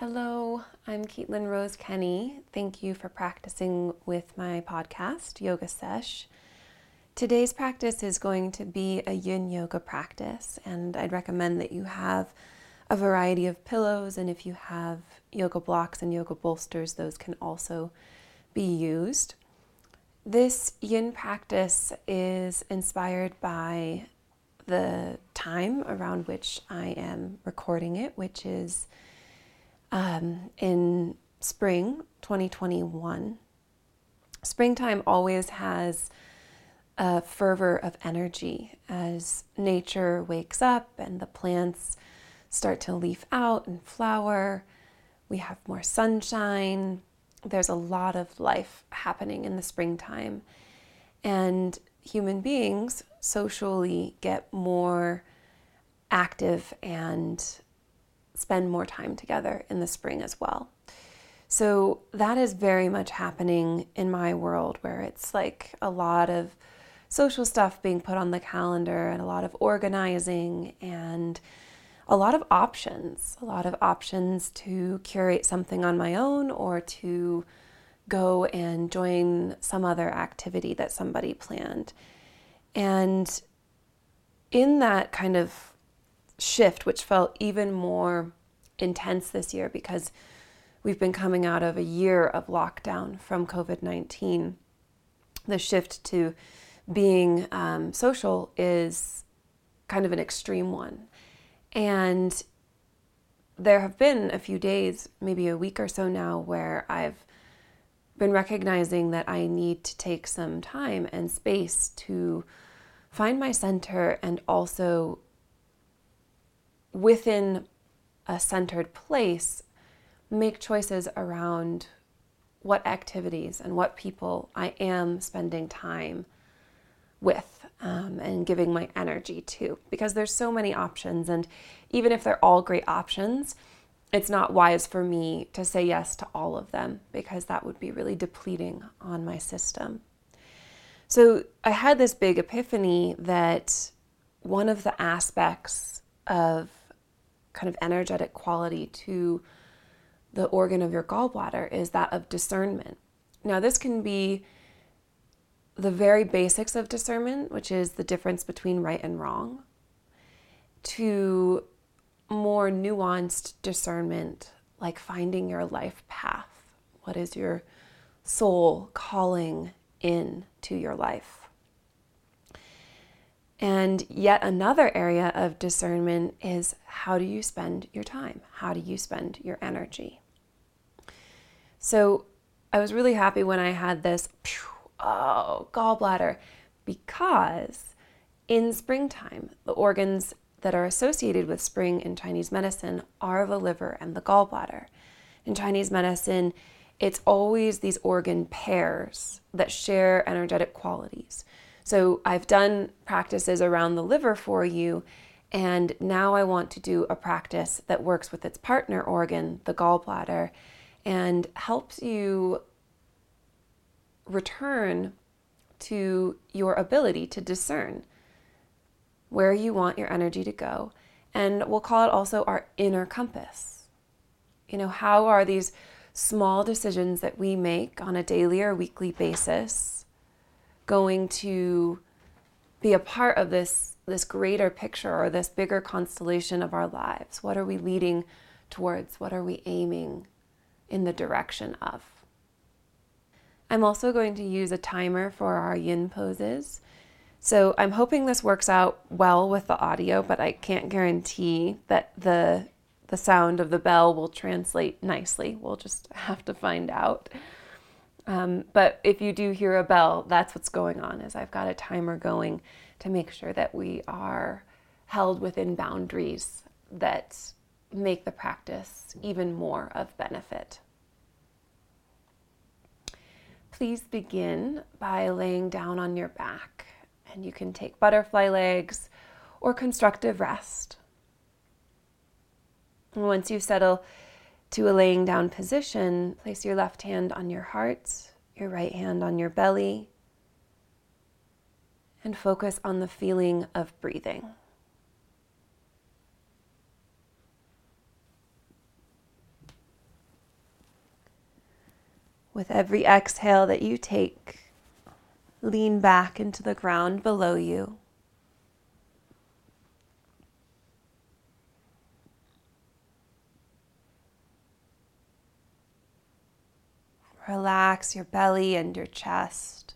Hello, I'm Caitlin Rose Kenny. Thank you for practicing with my podcast, Yoga Sesh. Today's practice is going to be a yin yoga practice, and I'd recommend that you have a variety of pillows, and if you have yoga blocks and yoga bolsters, those can also be used. This yin practice is inspired by the time around which I am recording it, which is um, in spring 2021. Springtime always has a fervor of energy as nature wakes up and the plants start to leaf out and flower. We have more sunshine. There's a lot of life happening in the springtime. And human beings socially get more active and spend more time together in the spring as well. So that is very much happening in my world where it's like a lot of social stuff being put on the calendar and a lot of organizing and a lot of options, a lot of options to curate something on my own or to go and join some other activity that somebody planned. And in that kind of shift, which felt even more intense this year because we've been coming out of a year of lockdown from COVID 19, the shift to being um, social is kind of an extreme one. And there have been a few days, maybe a week or so now, where I've been recognizing that I need to take some time and space to find my center and also within a centered place make choices around what activities and what people I am spending time with um, and giving my energy to. Because there's so many options and even if they're all great options it's not wise for me to say yes to all of them because that would be really depleting on my system. So i had this big epiphany that one of the aspects of kind of energetic quality to the organ of your gallbladder is that of discernment now this can be the very basics of discernment, which is the difference between right and wrong, to more nuanced discernment, like finding your life path. What is your soul calling in to your life? And yet another area of discernment is how do you spend your time? How do you spend your energy? So I was really happy when I had this oh, gallbladder, because in springtime, the organs that are associated with spring in Chinese medicine are the liver and the gallbladder. In Chinese medicine, it's always these organ pairs that share energetic qualities. So I've done practices around the liver for you, and now I want to do a practice that works with its partner organ, the gallbladder, and helps you return to your ability to discern where you want your energy to go. And we'll call it also our inner compass. You know, how are these small decisions that we make on a daily or weekly basis going to be a part of this this greater picture or this bigger constellation of our lives? What are we leading towards? What are we aiming in the direction of? I'm also going to use a timer for our yin poses. So I'm hoping this works out well with the audio, but I can't guarantee that the the sound of the bell will translate nicely. We'll just have to find out. Um, but if you do hear a bell, that's what's going on. Is I've got a timer going to make sure that we are held within boundaries that make the practice even more of benefit. Please begin by laying down on your back, and you can take butterfly legs or constructive rest. Once you settle to a laying down position, place your left hand on your heart, your right hand on your belly, and focus on the feeling of breathing. With every exhale that you take, lean back into the ground below you. Relax your belly and your chest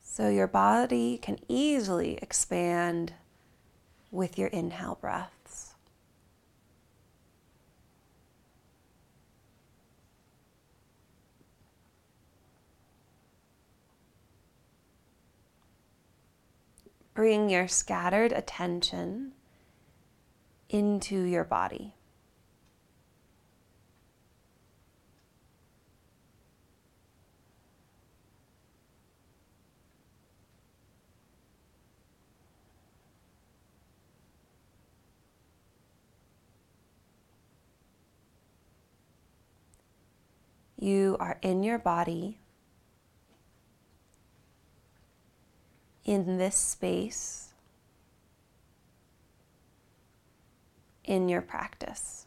so your body can easily expand with your inhale breaths. Bring your scattered attention into your body. You are in your body, in this space, in your practice.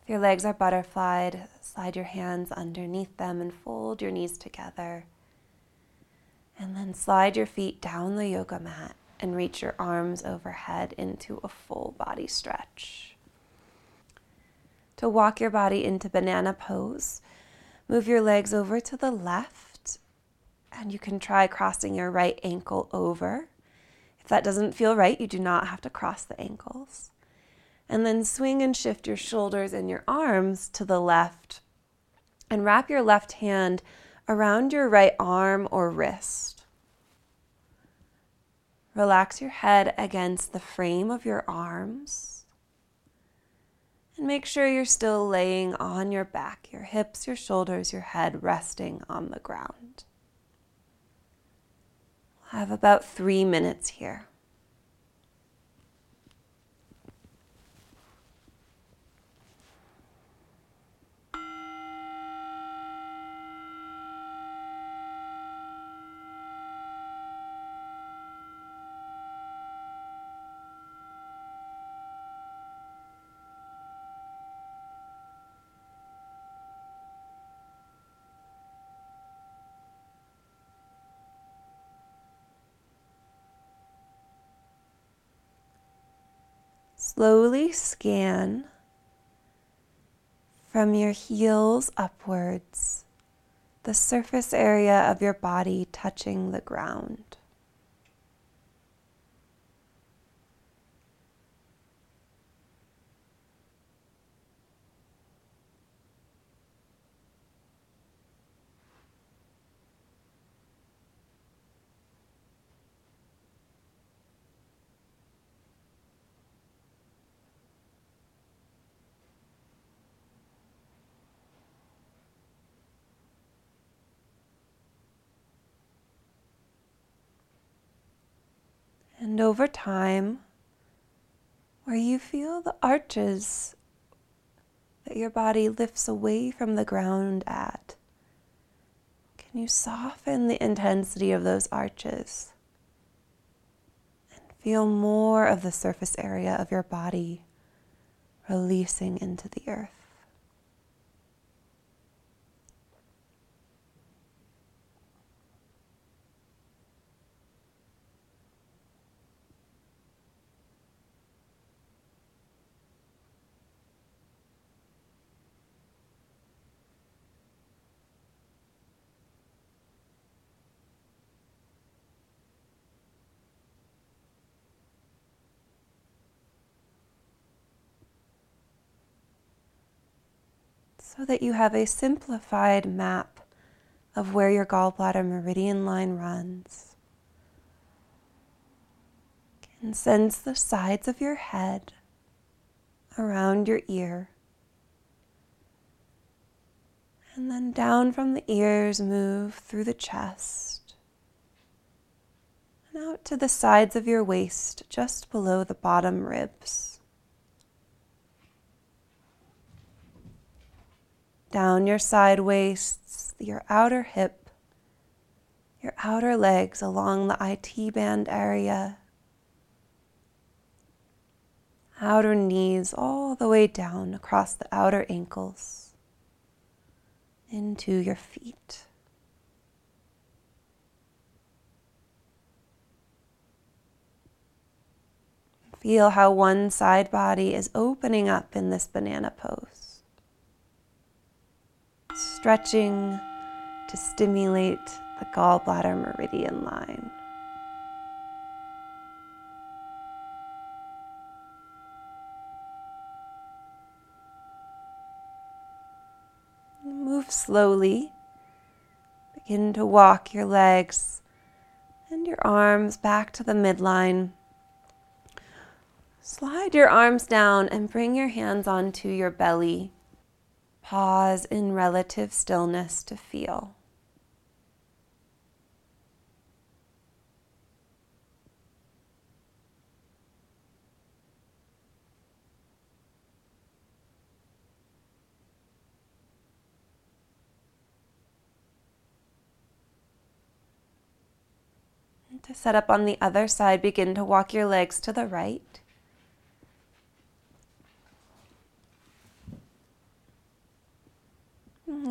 If your legs are butterflied, slide your hands underneath them and fold your knees together. And then slide your feet down the yoga mat and reach your arms overhead into a full body stretch. To walk your body into banana pose, move your legs over to the left, and you can try crossing your right ankle over. If that doesn't feel right, you do not have to cross the ankles. And then swing and shift your shoulders and your arms to the left. And wrap your left hand around your right arm or wrist. Relax your head against the frame of your arms. And make sure you're still laying on your back, your hips, your shoulders, your head resting on the ground. We'll have about three minutes here. Slowly scan from your heels upwards, the surface area of your body touching the ground. And over time, where you feel the arches that your body lifts away from the ground at, can you soften the intensity of those arches and feel more of the surface area of your body releasing into the earth? So that you have a simplified map of where your gallbladder meridian line runs. And sense the sides of your head around your ear. And then down from the ears, move through the chest and out to the sides of your waist, just below the bottom ribs. Down your side waists, your outer hip, your outer legs along the IT band area, outer knees all the way down across the outer ankles into your feet. Feel how one side body is opening up in this banana pose, stretching to stimulate the gallbladder meridian line. Move slowly. Begin to walk your legs and your arms back to the midline Slide your arms down and bring your hands onto your belly. Pause in relative stillness to feel. to set up on the other side, begin to walk your legs to the right.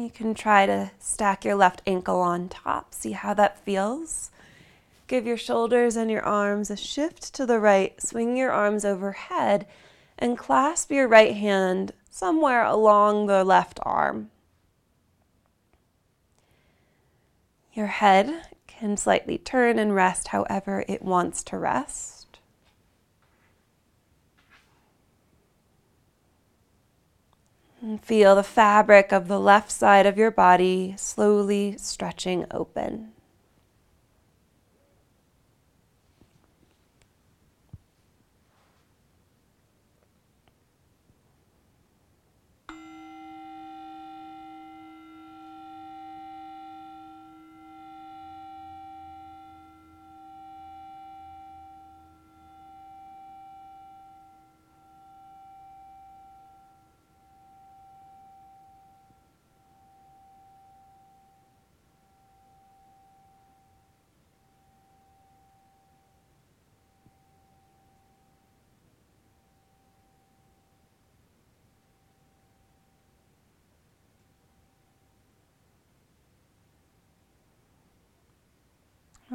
You can try to stack your left ankle on top, see how that feels. Give your shoulders and your arms a shift to the right. Swing your arms overhead and clasp your right hand somewhere along the left arm. Your head can slightly turn and rest however it wants to rest. And feel the fabric of the left side of your body slowly stretching open.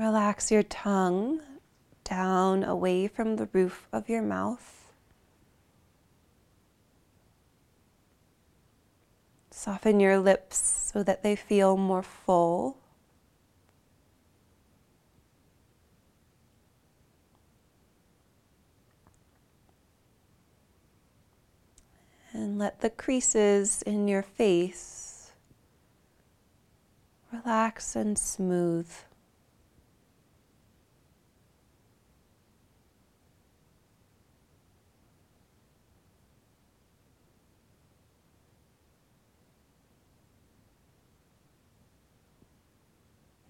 Relax your tongue down away from the roof of your mouth. Soften your lips so that they feel more full. And let the creases in your face relax and smooth.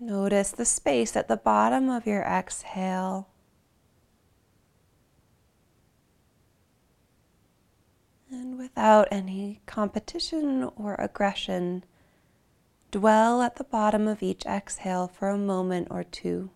Notice the space at the bottom of your exhale. And without any competition or aggression, dwell at the bottom of each exhale for a moment or two.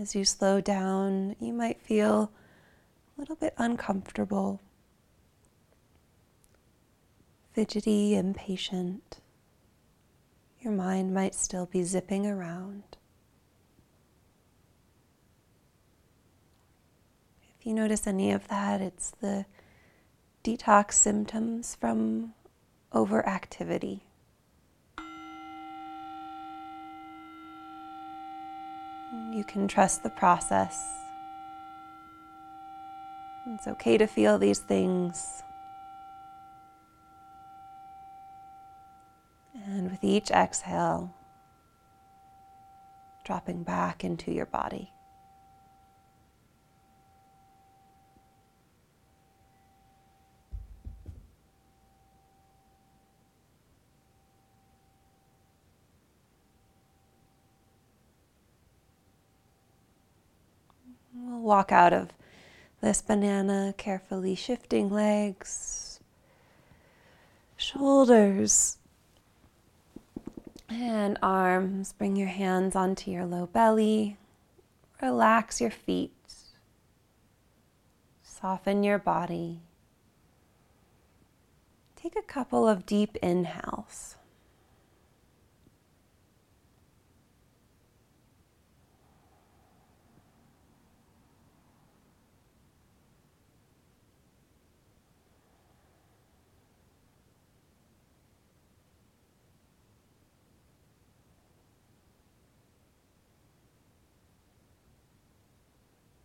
As you slow down, you might feel a little bit uncomfortable, fidgety, impatient. your mind might still be zipping around. If you notice any of that, it's the detox symptoms from overactivity. You can trust the process. It's okay to feel these things. And with each exhale, dropping back into your body. We'll walk out of this banana, carefully shifting legs, shoulders, and arms. Bring your hands onto your low belly. Relax your feet. Soften your body. Take a couple of deep inhales.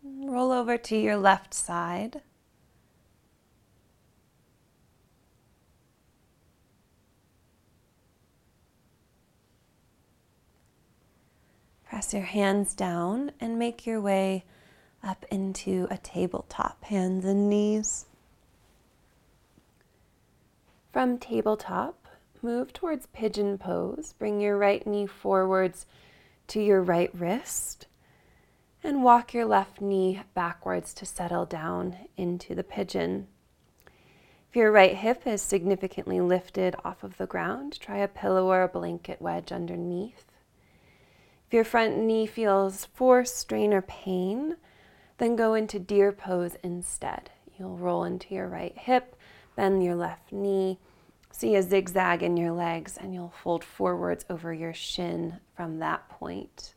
Roll over to your left side. Press your hands down and make your way up into a tabletop, hands and knees. From tabletop, move towards pigeon pose. Bring your right knee forwards to your right wrist and walk your left knee backwards to settle down into the pigeon. If your right hip is significantly lifted off of the ground, try a pillow or a blanket wedge underneath. If your front knee feels force, strain, or pain, then go into deer pose instead. You'll roll into your right hip, bend your left knee, see a zigzag in your legs, and you'll fold forwards over your shin from that point.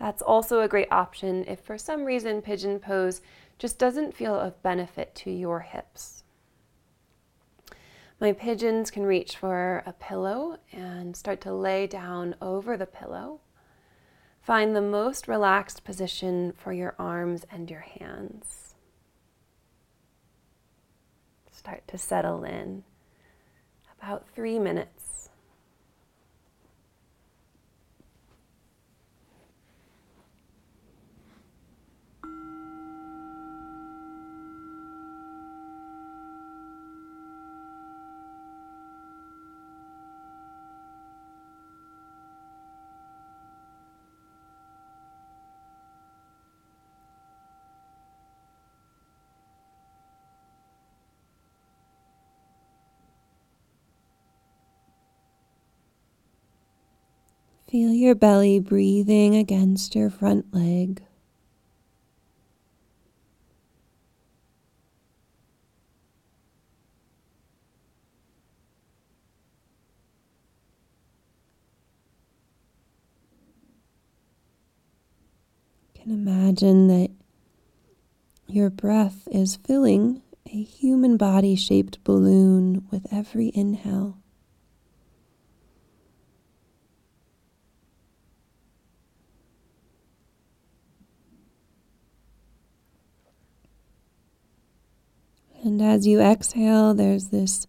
That's also a great option if for some reason pigeon pose just doesn't feel of benefit to your hips. My pigeons can reach for a pillow and start to lay down over the pillow. Find the most relaxed position for your arms and your hands. Start to settle in. About three minutes. Feel your belly breathing against your front leg. can imagine that your breath is filling a human body shaped balloon with every inhale. And as you exhale, there's this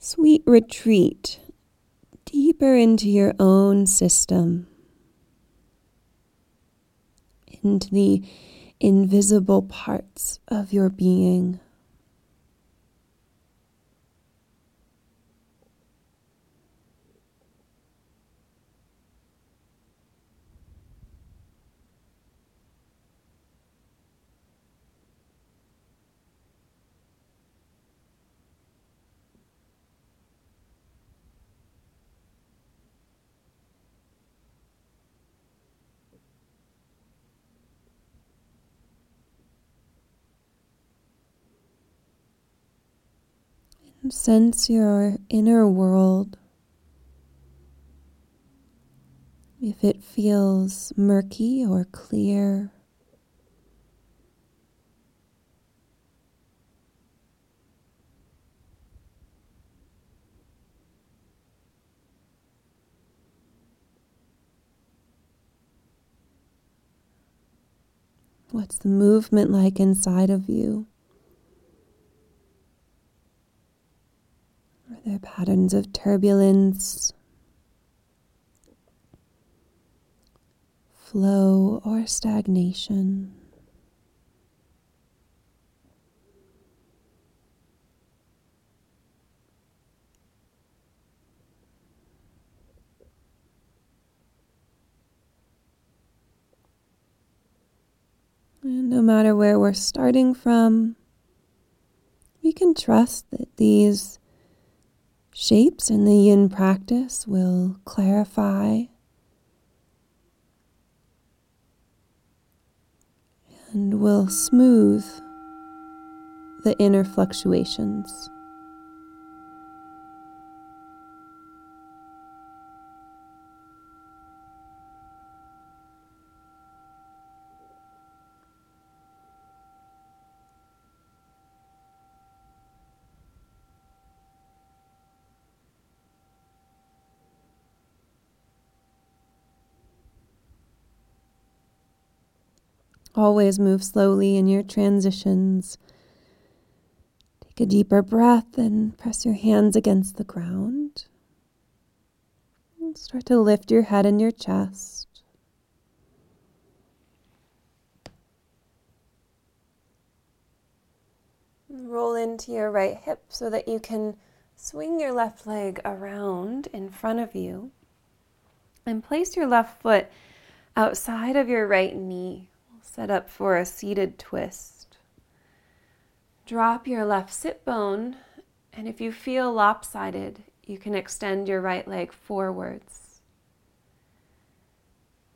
sweet retreat deeper into your own system, into the invisible parts of your being. Sense your inner world. If it feels murky or clear, What's the movement like inside of you? Are there patterns of turbulence, flow, or stagnation? And no matter where we're starting from, we can trust that these shapes in the yin practice will clarify and will smooth the inner fluctuations. Always move slowly in your transitions. Take a deeper breath and press your hands against the ground. And start to lift your head and your chest. Roll into your right hip so that you can swing your left leg around in front of you. And place your left foot outside of your right knee set up for a seated twist. Drop your left sit bone, and if you feel lopsided, you can extend your right leg forwards.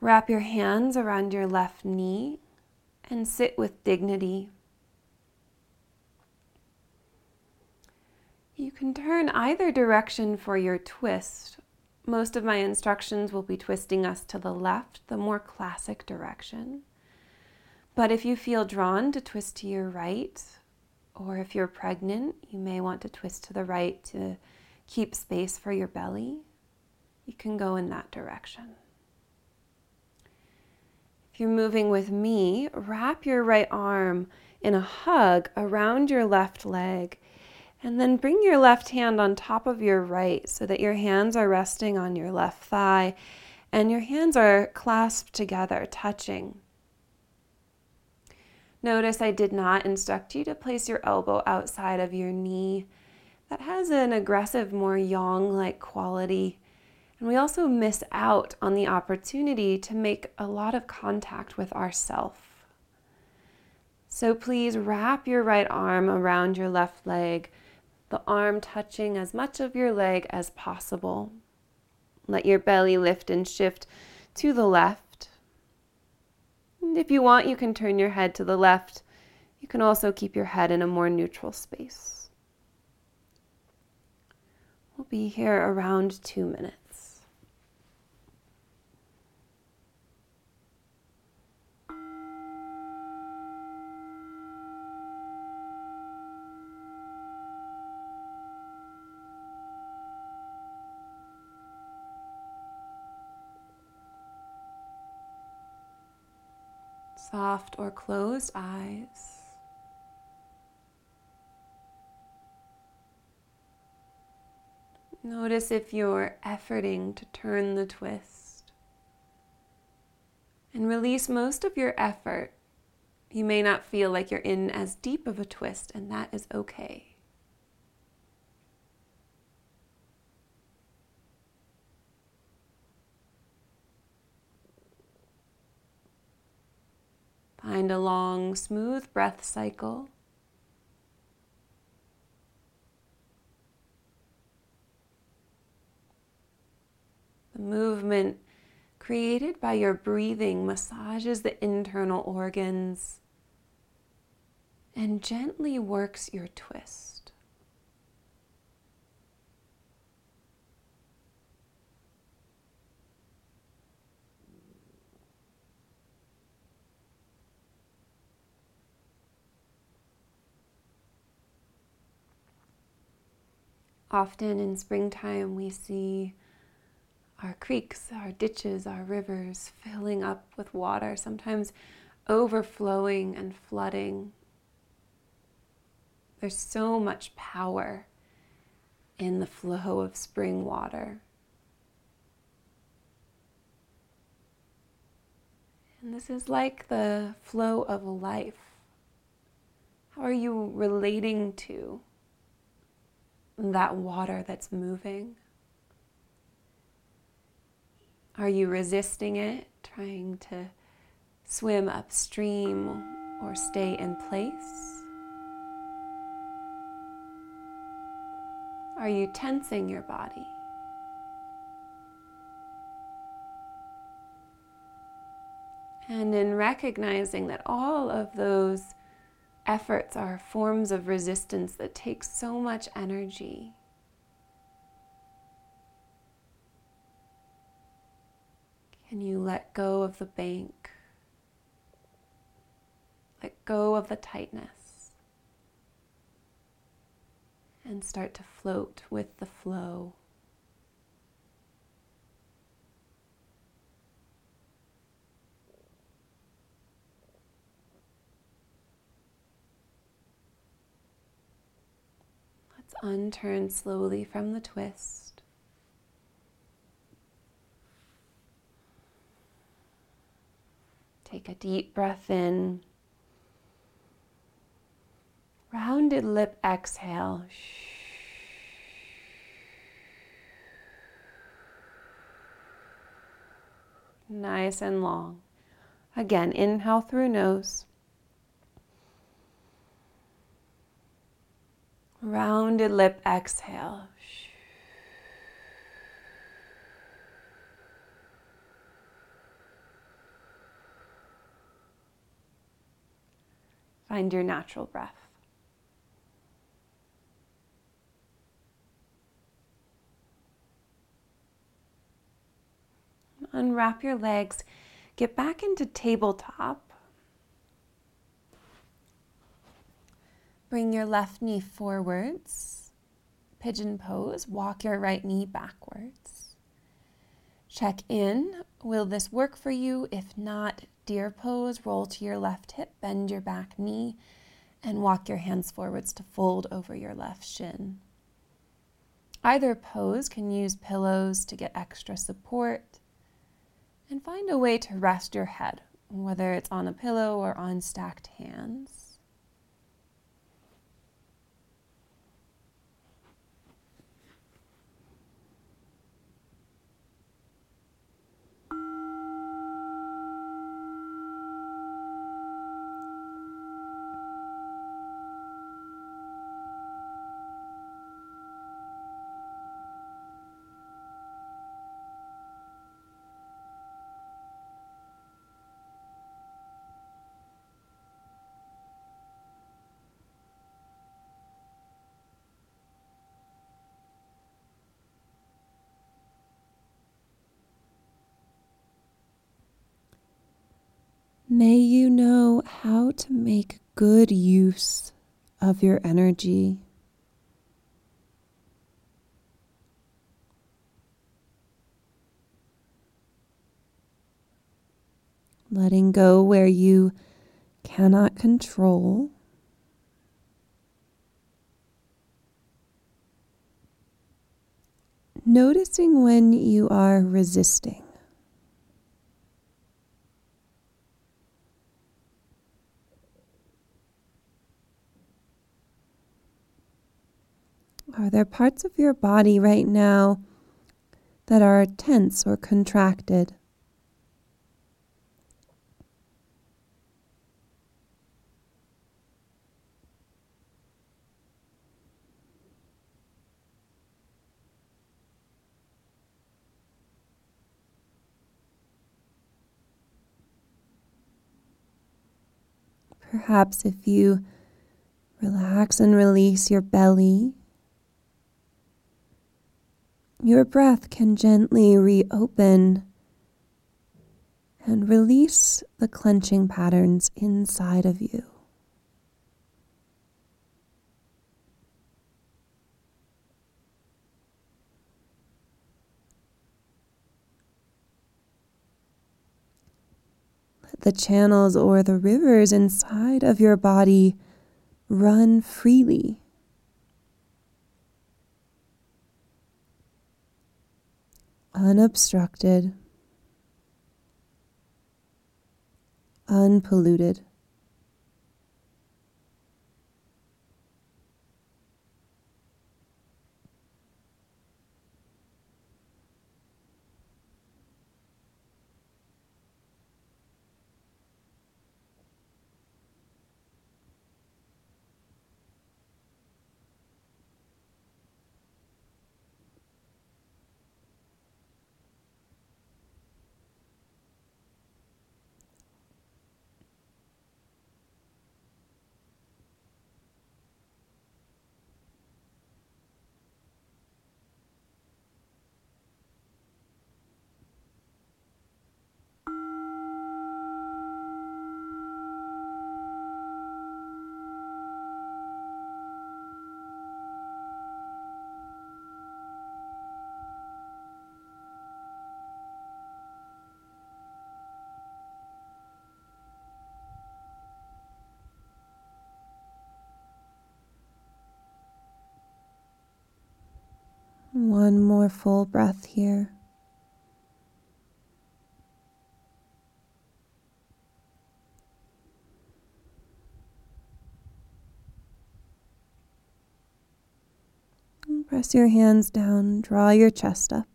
Wrap your hands around your left knee and sit with dignity. You can turn either direction for your twist. Most of my instructions will be twisting us to the left, the more classic direction. But if you feel drawn to twist to your right, or if you're pregnant, you may want to twist to the right to keep space for your belly. You can go in that direction. If you're moving with me, wrap your right arm in a hug around your left leg. And then bring your left hand on top of your right so that your hands are resting on your left thigh and your hands are clasped together, touching. Notice I did not instruct you to place your elbow outside of your knee. That has an aggressive, more yang like quality. And we also miss out on the opportunity to make a lot of contact with ourself. So please wrap your right arm around your left leg, the arm touching as much of your leg as possible. Let your belly lift and shift to the left and if you want, you can turn your head to the left. You can also keep your head in a more neutral space. We'll be here around two minutes. Soft or closed eyes. Notice if you're efforting to turn the twist. And release most of your effort. You may not feel like you're in as deep of a twist, and that is okay. Find a long, smooth breath cycle. The movement created by your breathing massages the internal organs and gently works your twist. Often in springtime, we see our creeks, our ditches, our rivers filling up with water, sometimes overflowing and flooding. There's so much power in the flow of spring water. And this is like the flow of life. How are you relating to that water that's moving? Are you resisting it, trying to swim upstream or stay in place? Are you tensing your body? And in recognizing that all of those efforts are forms of resistance that take so much energy. Can you let go of the bank? Let go of the tightness and start to float with the flow. Unturn slowly from the twist. Take a deep breath in. Rounded lip exhale. Nice and long. Again, inhale through nose. Rounded lip exhale. Find your natural breath. Unwrap your legs. Get back into tabletop. Bring your left knee forwards. Pigeon pose. Walk your right knee backwards. Check in. Will this work for you? If not, deer pose. Roll to your left hip, bend your back knee, and walk your hands forwards to fold over your left shin. Either pose can use pillows to get extra support. And find a way to rest your head, whether it's on a pillow or on stacked hands. May you know how to make good use of your energy. Letting go where you cannot control. Noticing when you are resisting. Are there parts of your body right now that are tense or contracted? Perhaps if you relax and release your belly, your breath can gently reopen and release the clenching patterns inside of you. Let the channels or the rivers inside of your body run freely. Unobstructed, unpolluted. One more full breath here. press your hands down, draw your chest up.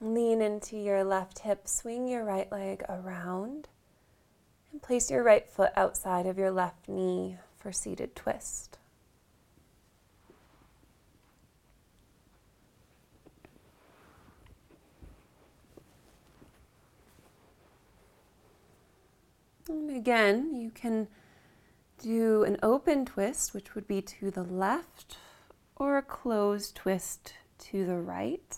Lean into your left hip, swing your right leg around, and place your right foot outside of your left knee for seated twist. Again, you can do an open twist, which would be to the left, or a closed twist to the right.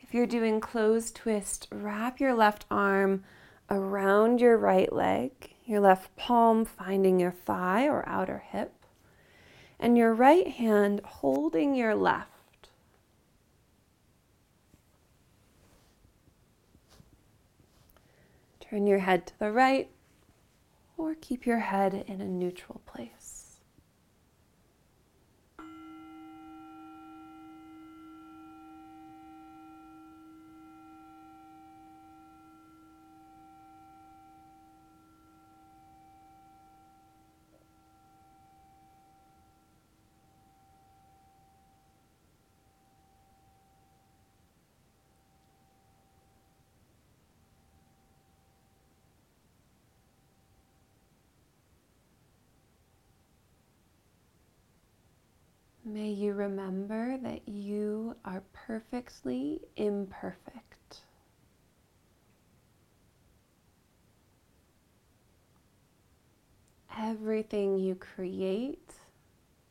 If you're doing closed twist, wrap your left arm around your right leg your left palm finding your thigh or outer hip, and your right hand holding your left. Turn your head to the right or keep your head in a neutral place. May you remember that you are perfectly imperfect. Everything you create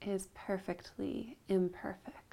is perfectly imperfect.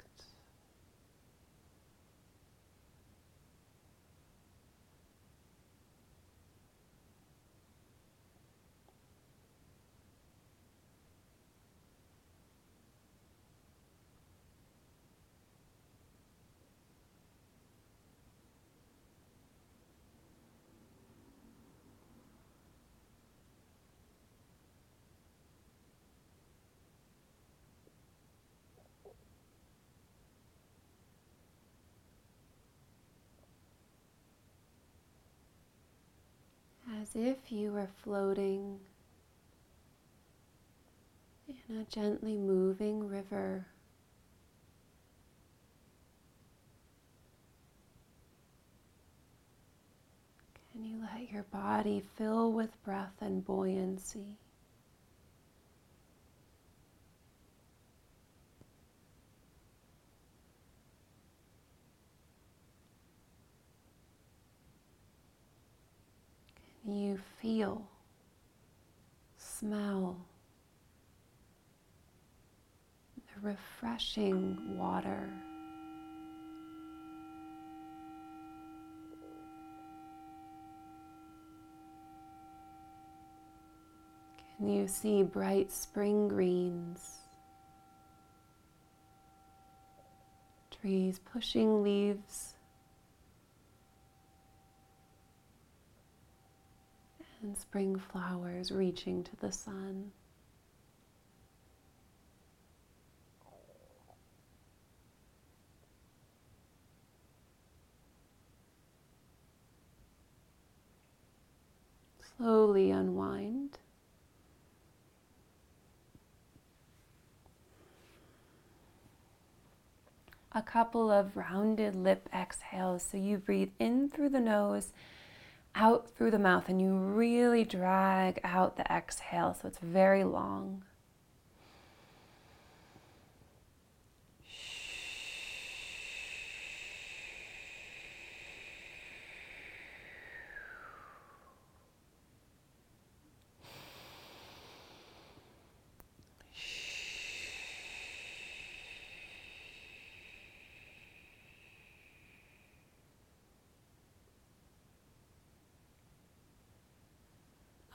As if you were floating in a gently moving river. Can you let your body fill with breath and buoyancy? You feel, smell the refreshing water. Can you see bright spring greens? Trees pushing leaves and spring flowers reaching to the sun. Slowly unwind. A couple of rounded lip exhales. So you breathe in through the nose, out through the mouth, and you really drag out the exhale. So it's very long.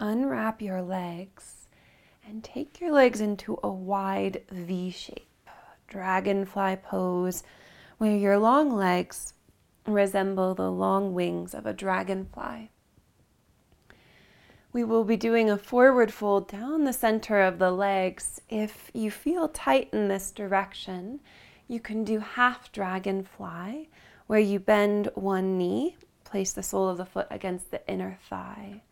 Unwrap your legs and take your legs into a wide V shape, dragonfly pose, where your long legs resemble the long wings of a dragonfly. We will be doing a forward fold down the center of the legs. If you feel tight in this direction, you can do half dragonfly, where you bend one knee, place the sole of the foot against the inner thigh.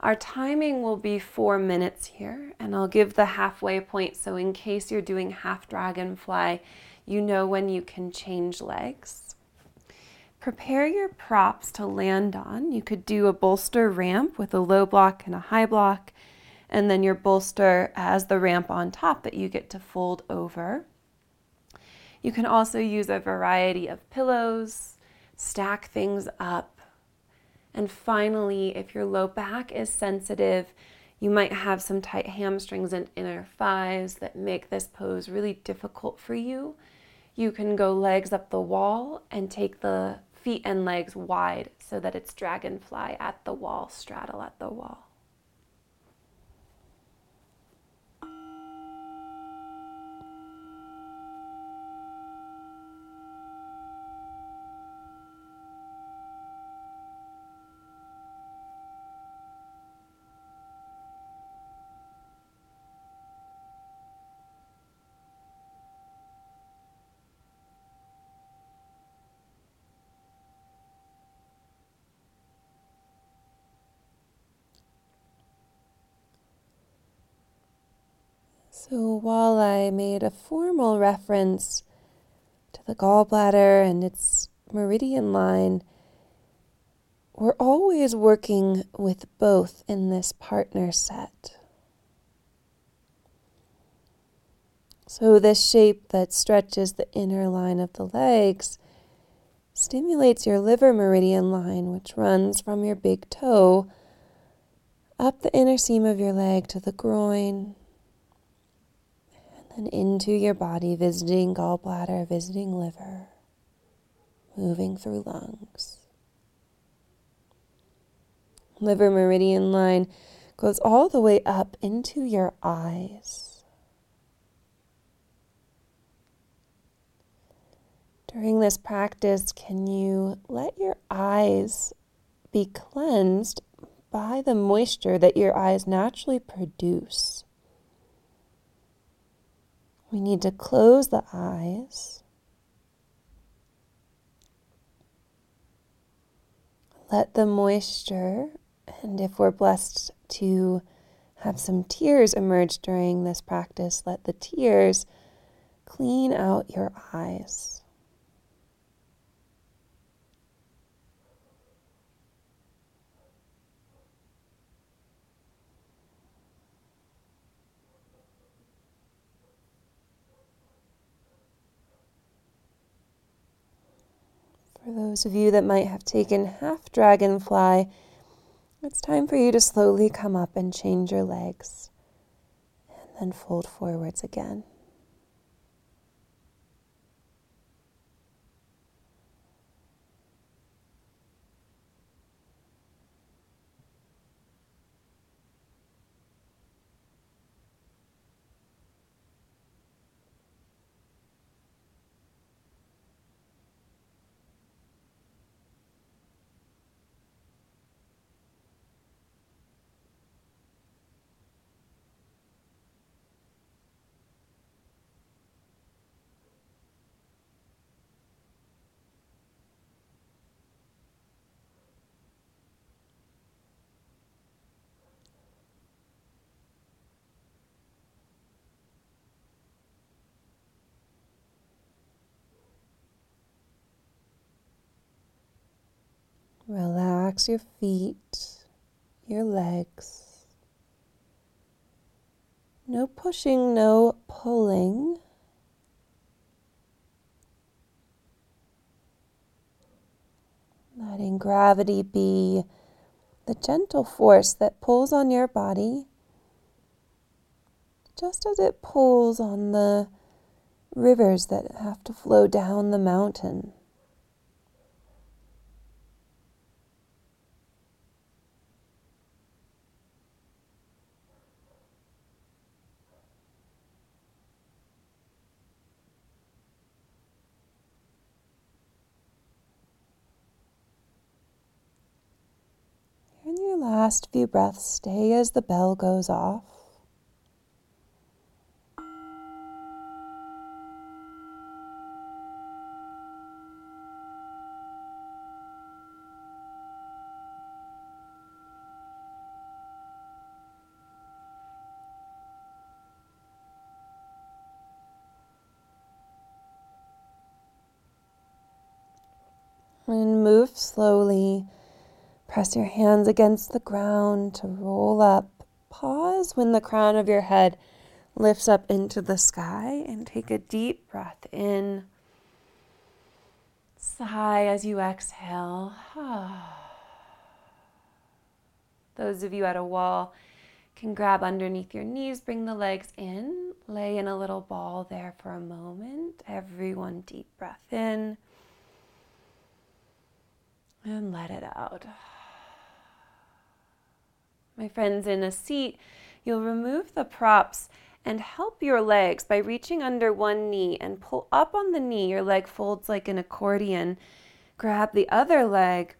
Our timing will be four minutes here, and I'll give the halfway point so in case you're doing half dragonfly, you know when you can change legs. Prepare your props to land on. You could do a bolster ramp with a low block and a high block, and then your bolster as the ramp on top that you get to fold over. You can also use a variety of pillows, stack things up, and finally, if your low back is sensitive, you might have some tight hamstrings and inner thighs that make this pose really difficult for you. You can go legs up the wall and take the feet and legs wide so that it's dragonfly at the wall, straddle at the wall. So while I made a formal reference to the gallbladder and its meridian line, we're always working with both in this partner set. So, this shape that stretches the inner line of the legs stimulates your liver meridian line, which runs from your big toe up the inner seam of your leg to the groin, and into your body, visiting gallbladder, visiting liver, moving through lungs. Liver meridian line goes all the way up into your eyes. During this practice, can you let your eyes be cleansed by the moisture that your eyes naturally produce? We need to close the eyes. Let the moisture, and if we're blessed to have some tears emerge during this practice, let the tears clean out your eyes. For those of you that might have taken half dragonfly, it's time for you to slowly come up and change your legs and then fold forwards again. Relax your feet, your legs. No pushing, no pulling. Letting gravity be the gentle force that pulls on your body, just as it pulls on the rivers that have to flow down the mountain. In your last few breaths, stay as the bell goes off. Press your hands against the ground to roll up. Pause when the crown of your head lifts up into the sky and take a deep breath in. Sigh as you exhale. Those of you at a wall can grab underneath your knees, bring the legs in, lay in a little ball there for a moment. Everyone, deep breath in and let it out. My friends, in a seat, you'll remove the props and help your legs by reaching under one knee and pull up on the knee. Your leg folds like an accordion. Grab the other leg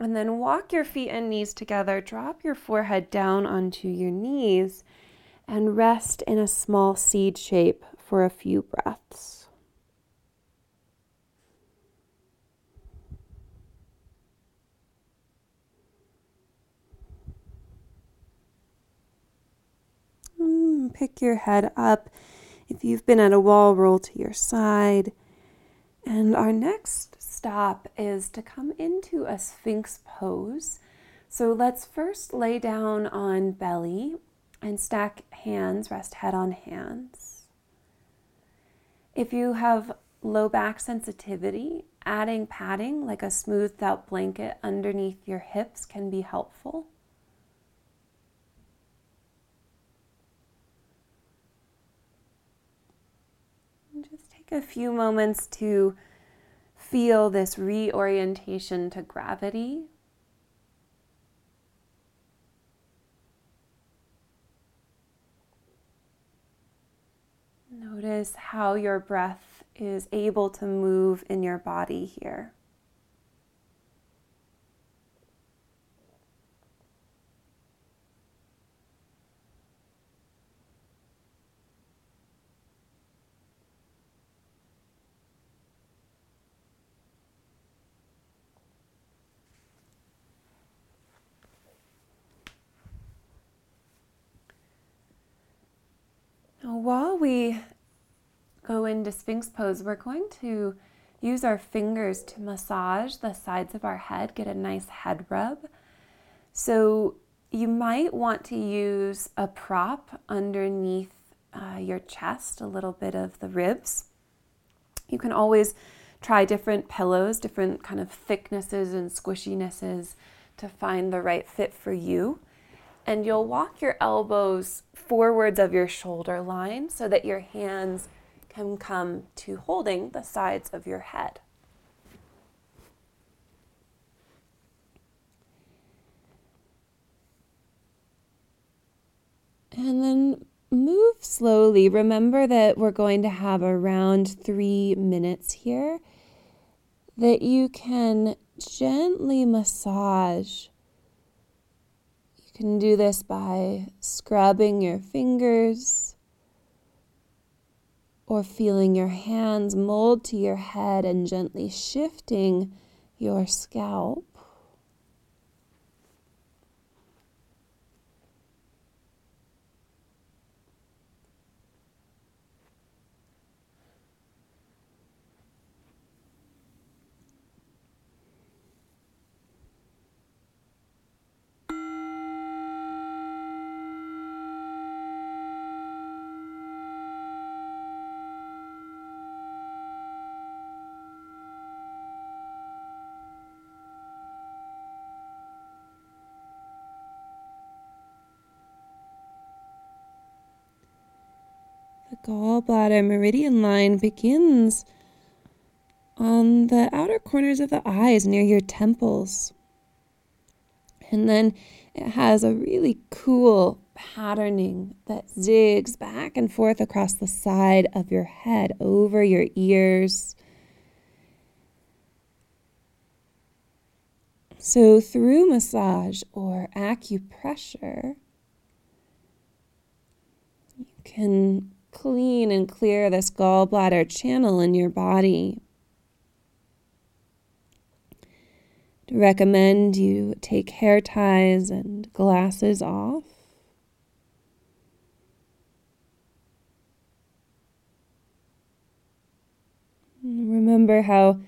and then walk your feet and knees together. Drop your forehead down onto your knees and rest in a small seed shape for a few breaths. Pick your head up. If you've been at a wall, roll to your side. And our next stop is to come into a Sphinx pose. So let's first lay down on belly and stack hands, rest head on hands. If you have low back sensitivity, adding padding like a smoothed out blanket underneath your hips can be helpful. A few moments to feel this reorientation to gravity. Notice how your breath is able to move in your body here. While we go into Sphinx pose, we're going to use our fingers to massage the sides of our head, get a nice head rub. So you might want to use a prop underneath uh, your chest, a little bit of the ribs. You can always try different pillows, different kind of thicknesses and squishinesses to find the right fit for you and you'll walk your elbows forwards of your shoulder line so that your hands can come to holding the sides of your head. And then move slowly. Remember that we're going to have around three minutes here, that you can gently massage can do this by scrubbing your fingers or feeling your hands mold to your head and gently shifting your scalp. Gallbladder meridian line begins on the outer corners of the eyes near your temples. And then it has a really cool patterning that zigs back and forth across the side of your head, over your ears. So, through massage or acupressure, you can clean and clear this gallbladder channel in your body. To recommend you take hair ties and glasses off. Remember how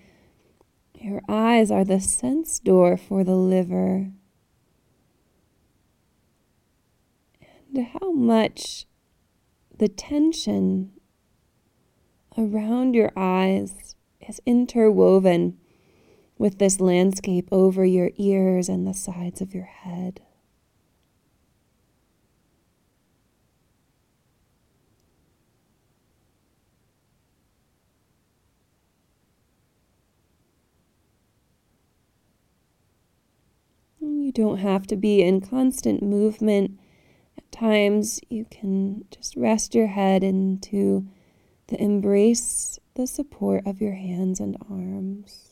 your eyes are the sense door for the liver. And how much the tension around your eyes is interwoven with this landscape over your ears and the sides of your head. You don't have to be in constant movement. Times, you can just rest your head into the embrace, the support of your hands and arms.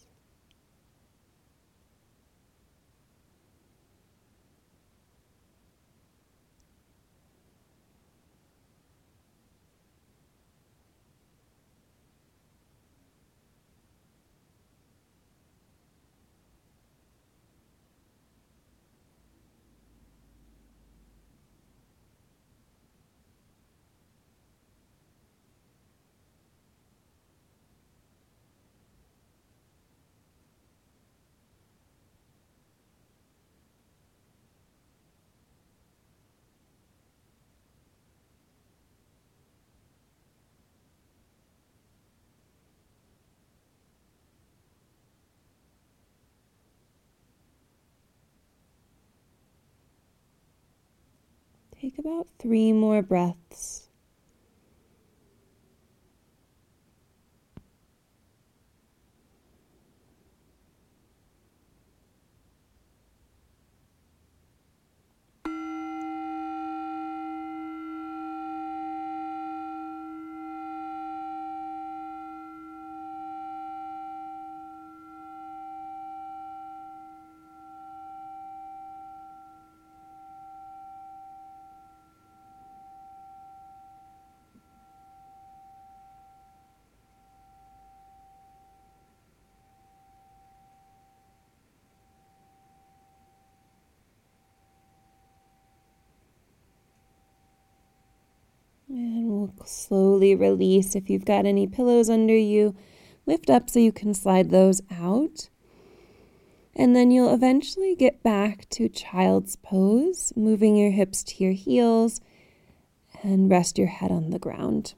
Take about three more breaths. Release. If you've got any pillows under you, lift up so you can slide those out. And then you'll eventually get back to child's pose, moving your hips to your heels and rest your head on the ground.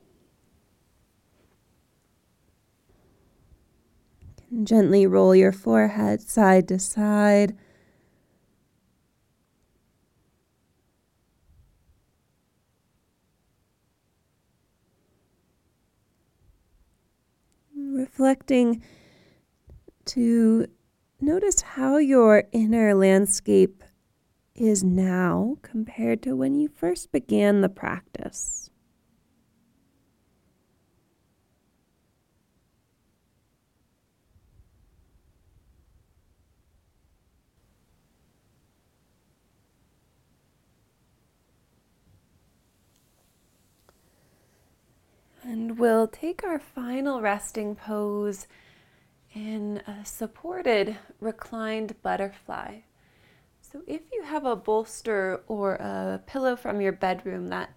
Gently roll your forehead side to side reflecting to notice how your inner landscape is now compared to when you first began the practice. And we'll take our final resting pose in a supported reclined butterfly. So, if you have a bolster or a pillow from your bedroom, that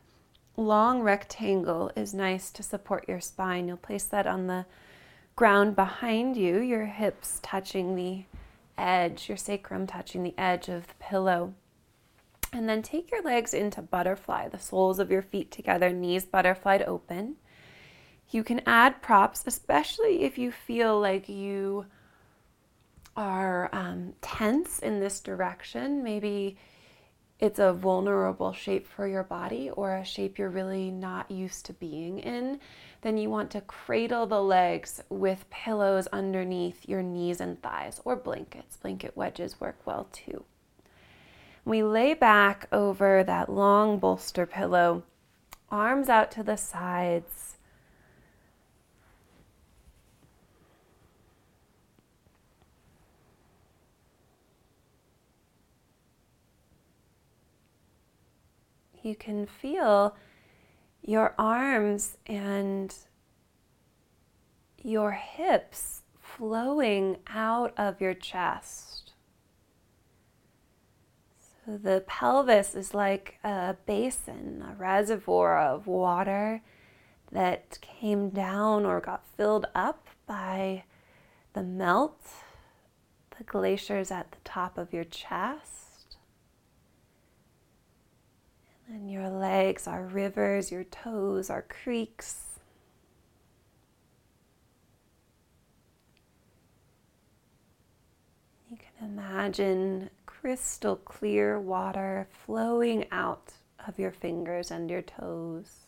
long rectangle is nice to support your spine. You'll place that on the ground behind you, your hips touching the edge, your sacrum touching the edge of the pillow. And then take your legs into butterfly, the soles of your feet together, knees butterflied open. You can add props, especially if you feel like you are um, tense in this direction. Maybe it's a vulnerable shape for your body or a shape you're really not used to being in, then you want to cradle the legs with pillows underneath your knees and thighs or blankets. Blanket wedges work well too. We lay back over that long bolster pillow, arms out to the sides you can feel your arms and your hips flowing out of your chest. So the pelvis is like a basin, a reservoir of water that came down or got filled up by the melt, the glaciers at the top of your chest. And your legs are rivers, your toes are creeks. You can imagine crystal clear water flowing out of your fingers and your toes.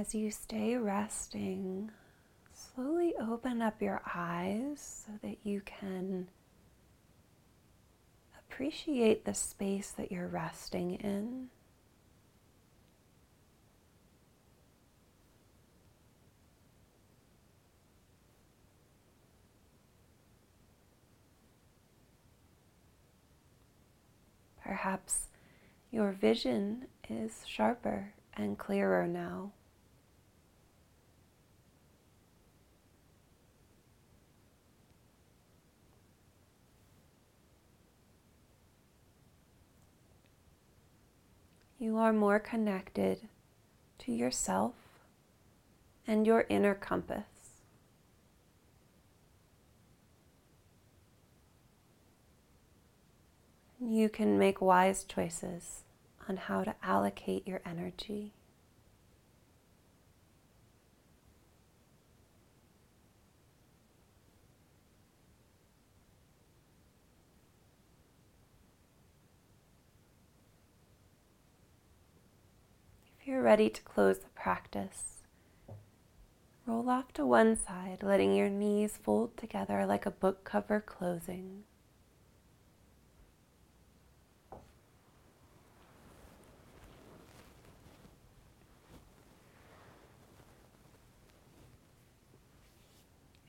As you stay resting, slowly open up your eyes so that you can appreciate the space that you're resting in. Perhaps your vision is sharper and clearer now. You are more connected to yourself and your inner compass. You can make wise choices on how to allocate your energy. If you're ready to close the practice, roll off to one side, letting your knees fold together like a book cover closing.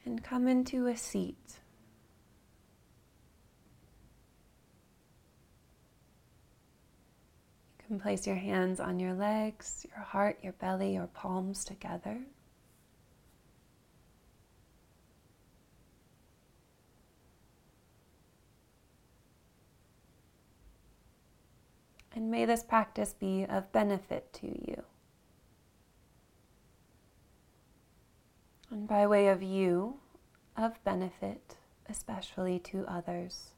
and come into a seat. Can place your hands on your legs, your heart, your belly, your palms together. And may this practice be of benefit to you. and by way of you, of benefit, especially to others.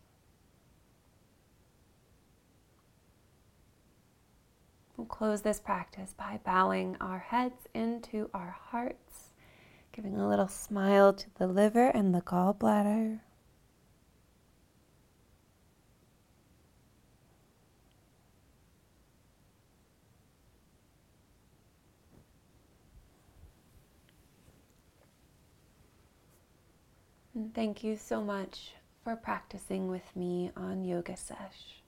We'll close this practice by bowing our heads into our hearts, giving a little smile to the liver and the gallbladder. And thank you so much for practicing with me on Yoga Sesh.